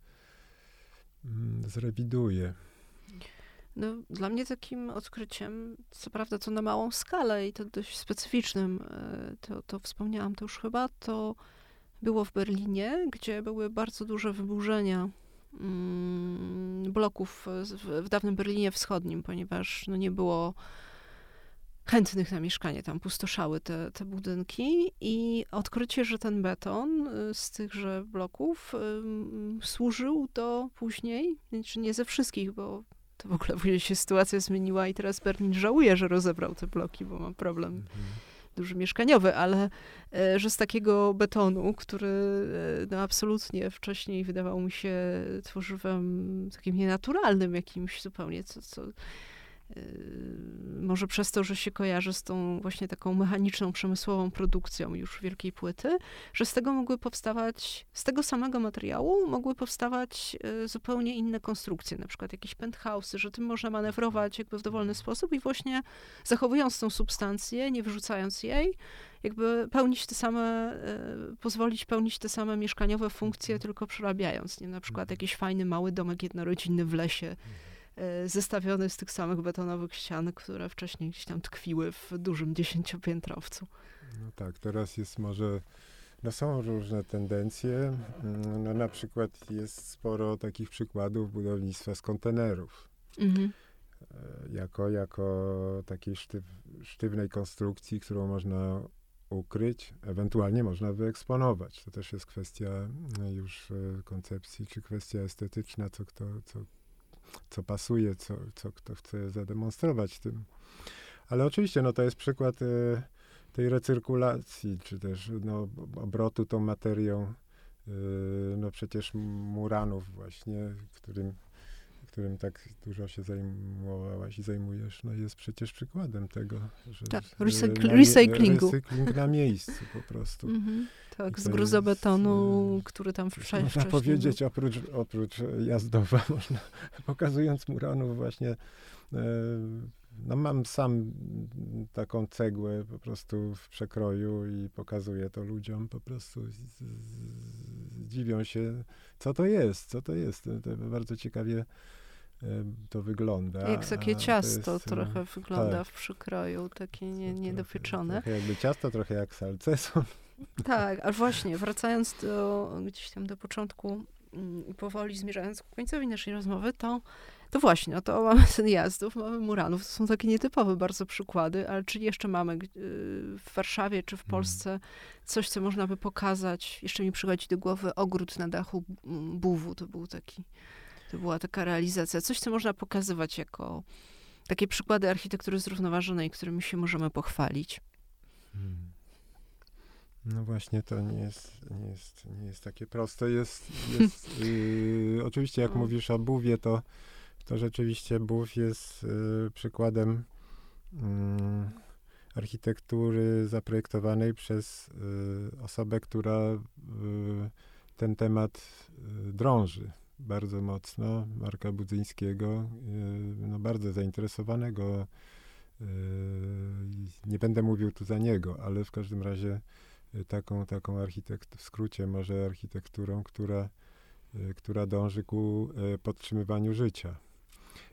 mm, zrewiduje.
No, dla mnie takim odkryciem, co prawda to na małą skalę i to dość specyficznym, e, to, to wspomniałam to już chyba, to było w Berlinie, gdzie były bardzo duże wyburzenia Mm, bloków w, w dawnym Berlinie Wschodnim, ponieważ no, nie było chętnych na mieszkanie, tam pustoszały te, te budynki i odkrycie, że ten beton y, z tychże bloków służył do później, znaczy nie ze wszystkich, bo to w ogóle później się sytuacja zmieniła i teraz Berlin żałuje, że rozebrał te bloki, bo ma problem mhm. duży mieszkaniowy, ale e, że z takiego betonu, który e, no, absolutnie wcześniej wydawał mi się tworzywem takim nienaturalnym jakimś zupełnie, co, co może przez to, że się kojarzy z tą właśnie taką mechaniczną, przemysłową produkcją już wielkiej płyty, że z tego mogły powstawać, z tego samego materiału mogły powstawać yy, zupełnie inne konstrukcje, na przykład jakieś penthouse'y, że tym można manewrować jakby w dowolny sposób i właśnie zachowując tą substancję, nie wyrzucając jej, jakby pełnić te same, yy, pozwolić pełnić te same mieszkaniowe funkcje, tylko przerabiając, nie? Na przykład jakiś fajny, mały domek jednorodzinny w lesie, E, zestawiony z tych samych betonowych ścian, które wcześniej gdzieś tam tkwiły w dużym dziesięciopiętrowcu.
No tak, teraz jest może, no są różne tendencje. Mm, no na przykład jest sporo takich przykładów budownictwa z kontenerów. Mhm. E, jako, jako takiej sztyw, sztywnej konstrukcji, którą można ukryć, ewentualnie można wyeksponować. To też jest kwestia już koncepcji, czy kwestia estetyczna, co kto, co, co pasuje, co, co kto chce zademonstrować tym. Ale oczywiście, no to jest przykład tej recyrkulacji, czy też no, obrotu tą materią, no przecież Muranów właśnie, którym którym tak dużo się zajmowałaś i zajmujesz, no jest przecież przykładem tego, że
tak,
recykl
na, recyklingu.
Recykling na miejscu po prostu.
Mm-hmm, tak, z gruzobetonu, jest, który tam wcześniej...
Można powiedzieć, oprócz, oprócz jazdowa, [LAUGHS] można, pokazując Muranów właśnie, e, no mam sam taką cegłę po prostu w przekroju i pokazuję to ludziom, po prostu dziwią się, co to jest, co to jest. To bardzo ciekawie to wygląda.
Jak takie ciasto jest, trochę wygląda tak. w przykroju, takie nie, niedopieczone.
Trochę, jakby ciasto, trochę jak salceson.
Tak, a [LAUGHS] właśnie, wracając do, gdzieś tam do początku mm, i powoli zmierzając ku końcowi naszej rozmowy, to, to właśnie, no to mamy jazdów, mamy muranów, to są takie nietypowe bardzo przykłady, ale czy jeszcze mamy y, w Warszawie czy w mhm. Polsce coś, co można by pokazać? Jeszcze mi przychodzi do głowy ogród na dachu Buwu, to był taki to była taka realizacja. Coś, co można pokazywać jako takie przykłady architektury zrównoważonej, którymi się możemy pochwalić. Hmm.
No właśnie, to nie jest, nie jest, nie jest takie proste. Jest, jest yy, [LAUGHS] oczywiście, jak no. mówisz o buwie, to, to rzeczywiście bów jest yy, przykładem yy, architektury zaprojektowanej przez y, osobę, która y, ten temat y, drąży bardzo mocno, Marka Budzyńskiego, y, no bardzo zainteresowanego. Y, nie będę mówił tu za niego, ale w każdym razie y, taką, taką architekt, w skrócie może architekturą, która, która dąży ku podtrzymywaniu życia.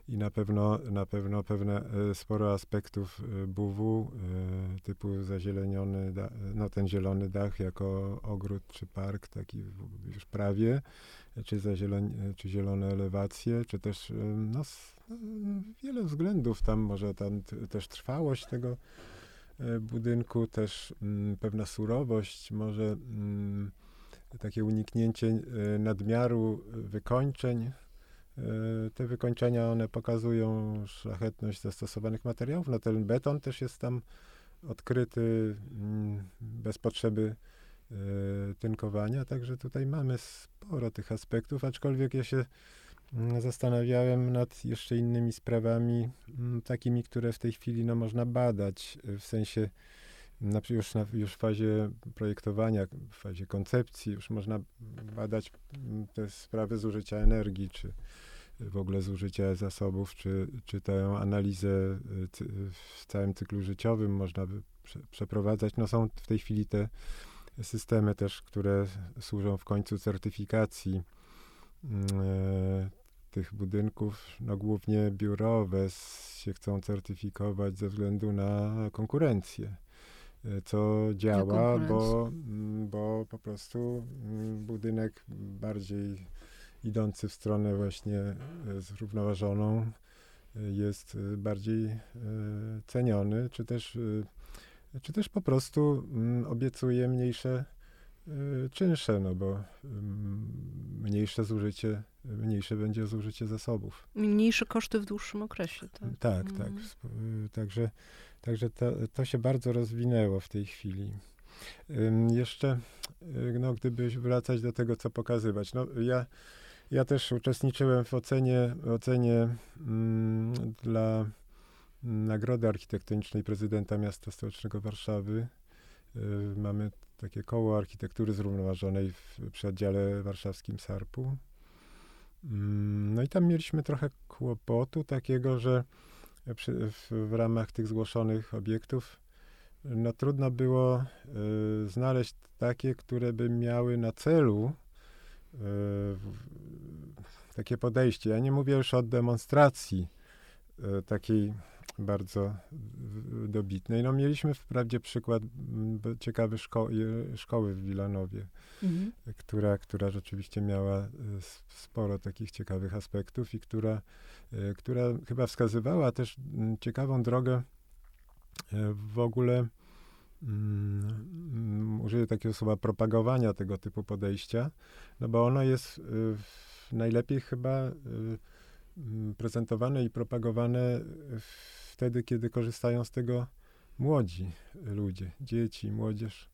I na pewno, na pewno pewne sporo aspektów buwu, typu zazieleniony, no ten zielony dach jako ogród czy park, taki już prawie, czy, za zieloni, czy zielone elewacje, czy też no, wiele względów tam, może tam też trwałość tego e, budynku, też m, pewna surowość, może m, takie uniknięcie e, nadmiaru wykończeń. E, te wykończenia, one pokazują szlachetność zastosowanych materiałów. No ten beton też jest tam odkryty m, bez potrzeby E, tynkowania, także tutaj mamy sporo tych aspektów, aczkolwiek ja się mm, zastanawiałem nad jeszcze innymi sprawami, mm, takimi, które w tej chwili no, można badać, e, w sensie na, już, na, już w fazie projektowania, w fazie koncepcji, już można badać mm, te sprawy zużycia energii, czy w ogóle zużycia zasobów, czy, czy tę analizę e, w całym cyklu życiowym można by prze, przeprowadzać. No są w tej chwili te systemy też, które służą w końcu certyfikacji mm, e, tych budynków, no głównie biurowe się chcą certyfikować ze względu na konkurencję, e, co działa, bo, mm, bo po prostu mm, budynek bardziej idący w stronę właśnie e, zrównoważoną jest bardziej ceniony, czy też czy też po prostu mm, obiecuje mniejsze czynsze, no bo mniejsze zużycie, mniejsze będzie zużycie zasobów.
Mniejsze koszty w dłuższym okresie,
tak? Tak, mm. tak. Y, także, także to, to się bardzo rozwinęło w tej chwili. Jeszcze, y, no, gdyby wracać do tego, co pokazywać. No, ja, ja też uczestniczyłem w ocenie, ocenie mm, dla Nagrody Architektonicznej Prezydenta Miasta Stołecznego Warszawy. Y, mamy takie koło architektury zrównoważonej w, przy oddziale warszawskim SARP-u. Mm, no i tam mieliśmy trochę kłopotu takiego, że przy, w, w, ramach tych zgłoszonych obiektów no trudno było y, znaleźć takie, które by miały na celu y, takie podejście. Ja nie mówię już o demonstracji y, takiej bardzo dobitnej. No mieliśmy wprawdzie przykład ciekawy szko szkoły w Wilanowie, mhm. która, która rzeczywiście miała e, sporo takich ciekawych aspektów i która, e, która chyba wskazywała też ciekawą drogę e, w ogóle mm, użyję takiego słowa propagowania tego typu podejścia, no bo ono jest najlepiej chyba prezentowane i propagowane wtedy, kiedy korzystają z tego młodzi ludzie, dzieci, młodzież.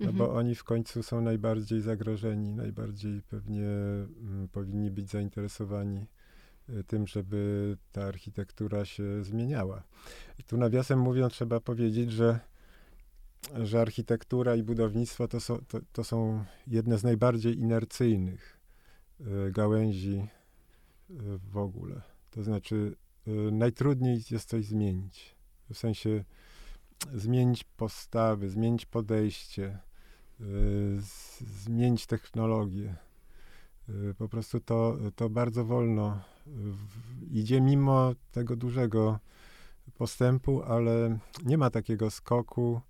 No mhm. bo oni w końcu są najbardziej zagrożeni, najbardziej pewnie mm, powinni być zainteresowani y, tym, żeby ta architektura się zmieniała. I tu nawiasem mówiąc, trzeba powiedzieć, że, że architektura i budownictwo to są, to, to są jedne z najbardziej inercyjnych y, gałęzi y, w ogóle. To znaczy, najtrudniej jest coś zmienić. W sensie zmienić postawy, zmienić podejście, y, zmienić technologię. Y, po prostu to, to bardzo wolno idzie mimo tego dużego postępu, ale nie ma takiego skoku,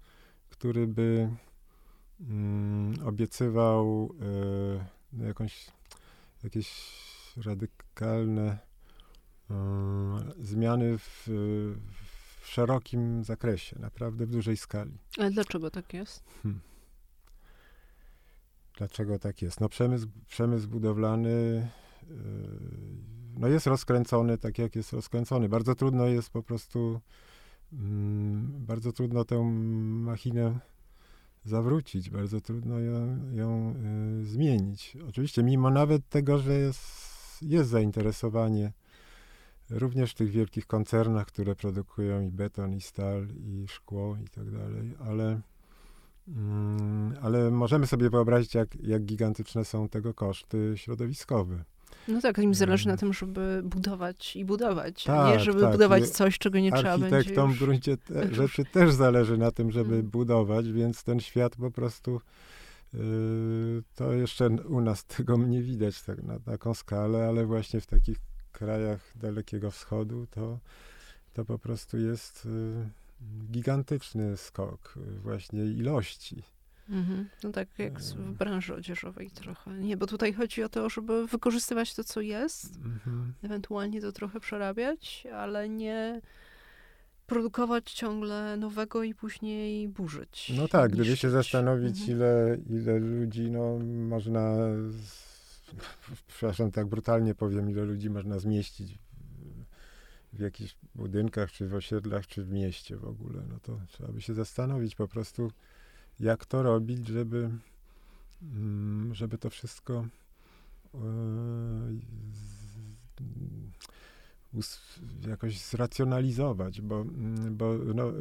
który by mm, obiecywał y, jakąś, jakieś radykalne y, zmiany w, w szerokim zakresie, naprawdę w dużej skali.
Ale dlaczego tak jest? Hmm.
Dlaczego tak jest? No przemysł, przemysł budowlany yy, no jest rozkręcony tak, jak jest rozkręcony. Bardzo trudno jest po prostu, yy, bardzo trudno tę machinę zawrócić, bardzo trudno ją, ją yy, zmienić. Oczywiście mimo nawet tego, że jest, jest zainteresowanie również w tych wielkich koncernach, które produkują i beton, i stal, i szkło, i tak dalej, ale, mm, ale możemy sobie wyobrazić, jak, jak gigantyczne są tego koszty środowiskowe.
No tak, im zależy na mm. tym, żeby budować i budować, tak, nie żeby tak. budować coś, czego nie trzeba będzie
Architektom w gruncie [LAUGHS] te, rzeczy też zależy na tym, żeby hmm. budować, więc ten świat po prostu yy, to jeszcze u nas tego nie widać tak, na taką skalę, ale właśnie w takich krajach Dalekiego Wschodu, to, to po prostu jest y, gigantyczny skok właśnie ilości.
Mhm. No tak jak w branży odzieżowej trochę. Nie, bo tutaj chodzi o to, żeby wykorzystywać to, co jest, mhm. ewentualnie to trochę przerabiać, ale nie produkować ciągle nowego i później burzyć.
No tak, gdyby się zastanowić, mhm. ile, ile ludzi no, można przepraszam, tak brutalnie powiem, ile ludzi można zmieścić w, jakichś budynkach, czy w osiedlach, czy w mieście w ogóle, no to trzeba by się zastanowić po prostu, jak to robić, żeby, mm, żeby to wszystko e, jakoś zracjonalizować, bo, mm, bo no,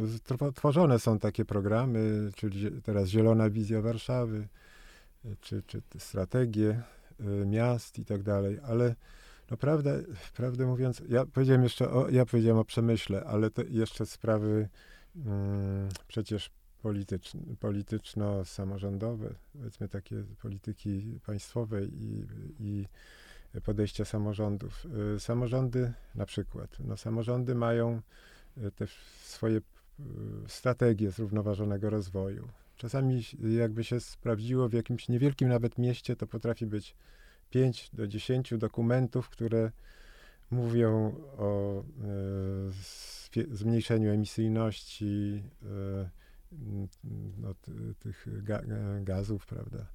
tworzone są takie programy, czyli teraz Zielona Wizja Warszawy, czy, czy strategie miast i tak dalej, ale no prawdę, mówiąc, ja powiedziałem jeszcze o, ja powiedziałem o przemyśle, ale jeszcze sprawy mm, przecież polityczno-samorządowe, powiedzmy takie polityki państwowej i, i podejścia samorządów. Y, samorządy na przykład, no samorządy mają y, te swoje strategie zrównoważonego rozwoju. Czasami jakby się sprawdziło w jakimś niewielkim nawet mieście, to potrafi być 5 do 10 dokumentów, które mówią o e, zmniejszeniu emisyjności no, tych ga, gazów, prawda,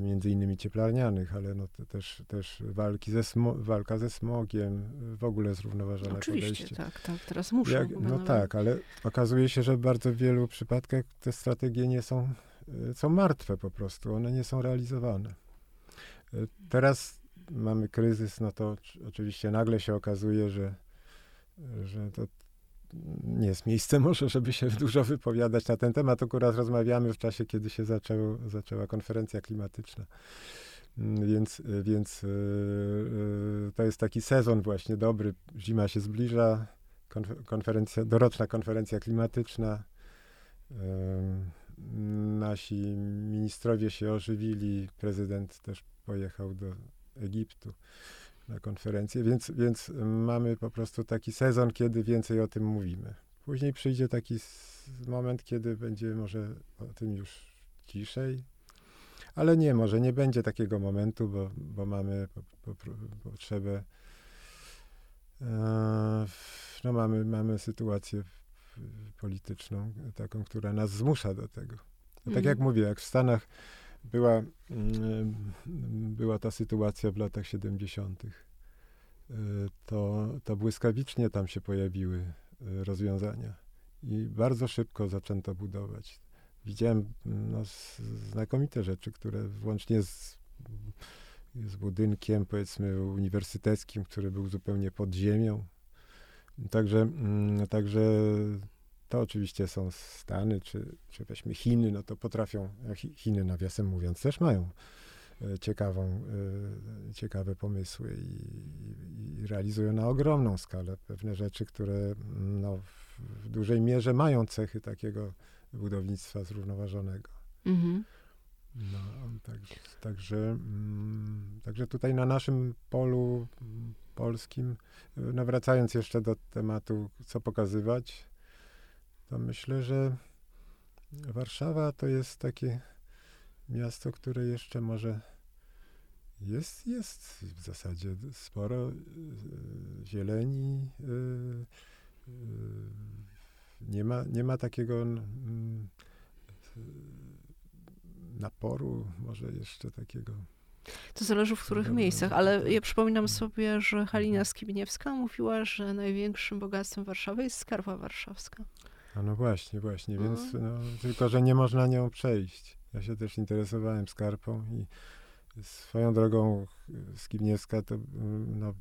między innymi cieplarnianych, ale no, też, też walki ze walka ze smogiem, w ogóle zrównoważone
Oczywiście,
podejście.
tak, tak, teraz muszą. Jak,
no tak, ale okazuje się, że w bardzo wielu przypadkach te strategie nie są, są martwe po prostu, one nie są realizowane. Teraz mamy kryzys, no to oczywiście nagle się okazuje, że, że to nie jest miejsce może, żeby się [LAUGHS] dużo wypowiadać na ten temat. Akurat rozmawiamy w czasie, kiedy się zaczęło, zaczęła konferencja klimatyczna. Mm, więc, więc yy, to jest taki sezon właśnie dobry. Zima się zbliża, konferencja, doroczna konferencja klimatyczna. Nasi ministrowie się ożywili, prezydent też pojechał do Egiptu na konferencję, więc, więc mamy po prostu taki sezon, kiedy więcej o tym mówimy. Później przyjdzie taki moment, kiedy będzie może o tym już ciszej, ale nie, może nie będzie takiego momentu, bo, bo mamy po, po, potrzebę, e, no mamy, mamy sytuację polityczną, taką, która nas zmusza do tego. No, tak jak mówię, jak w Stanach była, mm, była ta sytuacja w latach 70., y, to, to błyskawicznie tam się pojawiły y, rozwiązania i bardzo szybko zaczęto budować. Widziałem no, s- znakomite rzeczy, które włącznie z, z budynkiem, powiedzmy, uniwersyteckim, który był zupełnie pod ziemią. Także, mm, także to oczywiście są Stany, czy, czy weźmy Chiny, no to potrafią, Chiny nawiasem mówiąc też mają e, ciekawą, e, ciekawe pomysły i, i realizują na ogromną skalę pewne rzeczy, które no, w, dużej mierze mają cechy takiego budownictwa zrównoważonego.
Mhm.
No, także, także, mm, także tutaj na naszym polu mm, polskim, y, no wracając jeszcze do tematu, co pokazywać, to myślę, że Warszawa to jest takie miasto, które jeszcze może jest, jest w zasadzie sporo y, zieleni. y, y, Nie ma, nie ma takiego mm, naporu, może jeszcze takiego.
To zależy w których miejscach, ale
tak.
ja przypominam sobie, że Halina Skibniewska mówiła, że największym bogactwem Warszawy jest skarpa warszawska.
A no właśnie, właśnie,
No.
więc no, tylko, że nie można nią przejść. Ja się też interesowałem skarpą i swoją drogą y, Skibniewska to no,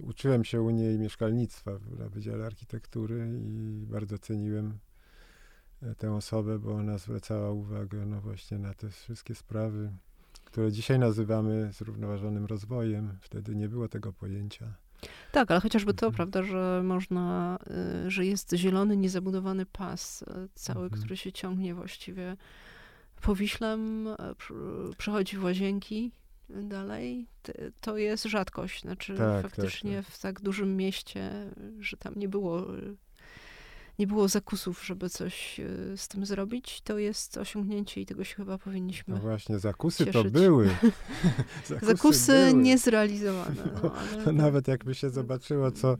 uczyłem się u niej mieszkalnictwa w- na Wydziale Architektury i bardzo ceniłem e, tę osobę, bo ona zwracała uwagę no właśnie na te wszystkie sprawy, które dzisiaj nazywamy zrównoważonym rozwojem. Wtedy nie było tego pojęcia.
Tak, ale chociażby to,
Mhm.
prawda, że można, y, że jest zielony, niezabudowany pas y, cały,
Mhm.
który się ciągnie właściwie po Wiślem, y, przechodzi w łazienki dalej. To jest rzadkość. Znaczy
Tak,
faktycznie
tak,
w tak dużym mieście, że tam nie było, nie było zakusów, żeby coś y, z tym zrobić, to jest osiągnięcie i tego się chyba powinniśmy
No właśnie, zakusy to
cieszyć.
były. [LAUGHS]
Zakusy
były.
niezrealizowane. No, ale
To nawet jakby się zobaczyło, co,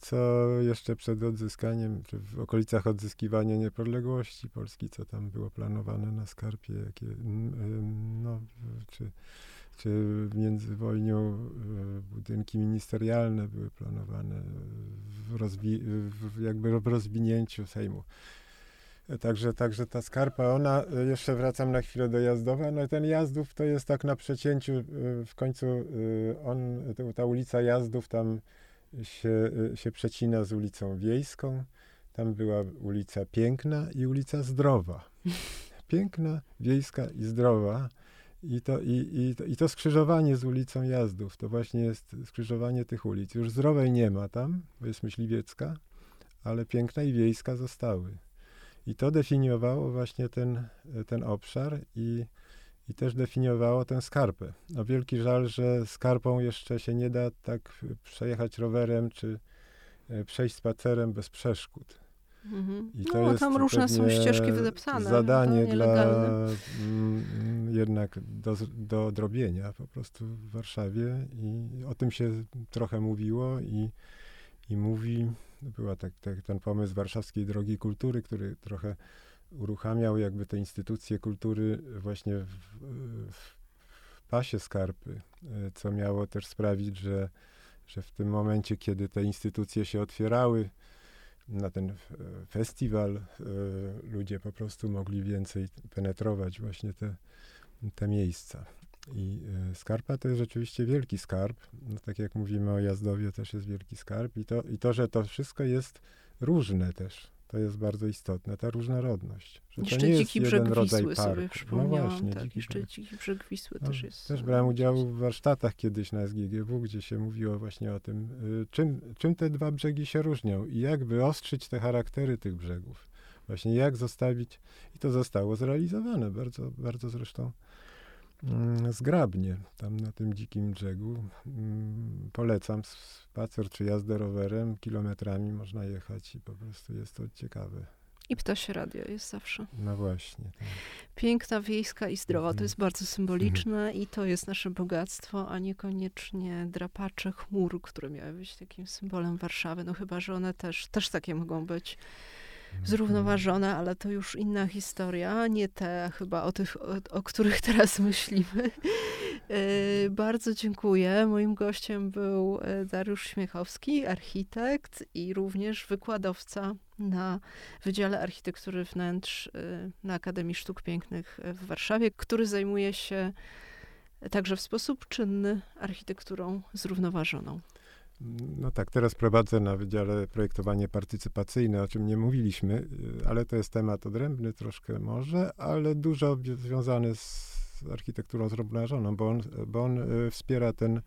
co jeszcze przed odzyskaniem, czy w okolicach odzyskiwania niepodległości Polski, co tam było planowane na skarpie, jakie, mm, no, czy, czy w międzywojniu y, budynki ministerialne były planowane w, rozwi- w, jakby w rozwinięciu Sejmu. Także, także ta skarpa, ona, y, jeszcze wracam na chwilę do Jazdowa, no i ten Jazdów to jest tak na przecięciu, w końcu on, ta- ulica Jazdów tam się, się przecina z ulicą Wiejską, tam była ulica Piękna i ulica Zdrowa. [LAUGHS] Piękna, Wiejska i Zdrowa. I to, i, i, to- I to skrzyżowanie z ulicą Jazdów, to właśnie jest skrzyżowanie tych ulic. Już Zdrowej nie ma tam, bo jest Myśliwiecka, ale Piękna i Wiejska zostały. I to definiowało właśnie ten, ten obszar i, i też definiowało tę skarpę. No wielki żal, że skarpą jeszcze się nie da tak przejechać rowerem czy e, przejść spacerem bez przeszkód.
Mhm.
I to
No,
jest
tam różne są ścieżki wydeptane.
Zadanie
to
dla mm, jednak do, do odrobienia po prostu w Warszawie i o tym się trochę mówiło i, i mówi, była tak, tak, ten pomysł Warszawskiej Drogi Kultury, który trochę uruchamiał jakby te instytucje kultury właśnie w, w, w pasie skarpy, e, co miało też sprawić, że, że w tym momencie, kiedy te instytucje się otwierały, na ten e, festiwal e, ludzie po prostu mogli więcej penetrować właśnie te, te miejsca. I e, skarpa to jest rzeczywiście wielki skarb. No, tak jak mówimy o Jazdowie, też jest wielki skarb. I to, I to, że to wszystko jest różne też, to jest bardzo istotne, ta różnorodność. Że to
Jeszcze
nie jest
dziki
jeden
brzeg
rodzaj
Wisły sobie
parku.
przypomniałam.
No właśnie,
tak,
dziki
jeszcze
brzeg.
dziki brzeg Wisły
No,
też jest.
Też brałem udział w warsztatach kiedyś na SGGW, gdzie się mówiło właśnie o tym, y, czym, czym te dwa brzegi się różnią i jak wyostrzyć te charaktery tych brzegów. Właśnie jak zostawić, i to zostało zrealizowane bardzo, bardzo zresztą zgrabnie tam na tym dzikim brzegu. Mm, Polecam spacer czy jazdę rowerem, kilometrami można jechać i po prostu jest to ciekawe.
I ptasie radio jest zawsze.
No właśnie. tak.
Piękna, wiejska i zdrowa. To
Mhm.
jest bardzo symboliczne i to jest nasze bogactwo, a niekoniecznie drapacze chmur, które miały być takim symbolem Warszawy. No chyba, że one też, też takie mogą być. Zrównoważone, ale to już inna historia, nie te chyba o tych, o, o których [LAUGHS] teraz myślimy. E, bardzo dziękuję. Moim gościem był e, Dariusz Śmiechowski, architekt i również wykładowca na Wydziale Architektury Wnętrz e, na Akademii Sztuk Pięknych w Warszawie, który zajmuje się także w sposób czynny architekturą zrównoważoną.
No tak, teraz prowadzę na Wydziale Projektowanie Partycypacyjne, o czym nie mówiliśmy, y, ale to jest temat odrębny troszkę może, ale dużo związany z architekturą zrównoważoną, bo on, bo on y, wspiera ten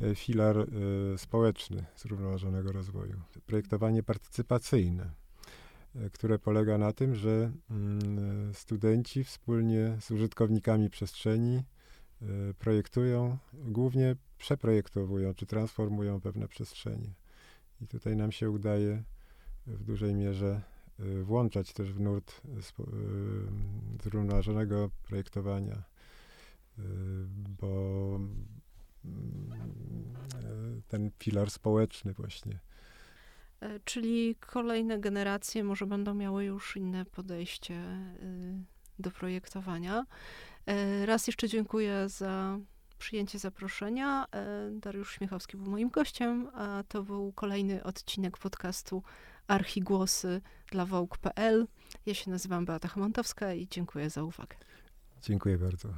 y, filar społeczny zrównoważonego rozwoju. Projektowanie partycypacyjne, które polega na tym, że mm, studenci wspólnie z użytkownikami przestrzeni projektują głównie przeprojektowują czy transformują pewne przestrzenie. I tutaj nam się udaje w dużej mierze y, włączać też w nurt y, y, zrównoważonego projektowania, bo ten filar społeczny właśnie.
E, czyli kolejne generacje może będą miały już inne podejście do projektowania. E, raz jeszcze dziękuję za przyjęcie zaproszenia. E, Dariusz Śmiechowski był moim gościem, a to był kolejny odcinek podcastu Archigłosy dla Vogue.pl. Ja się nazywam Beata Chamontowska i dziękuję za uwagę.
Dziękuję bardzo.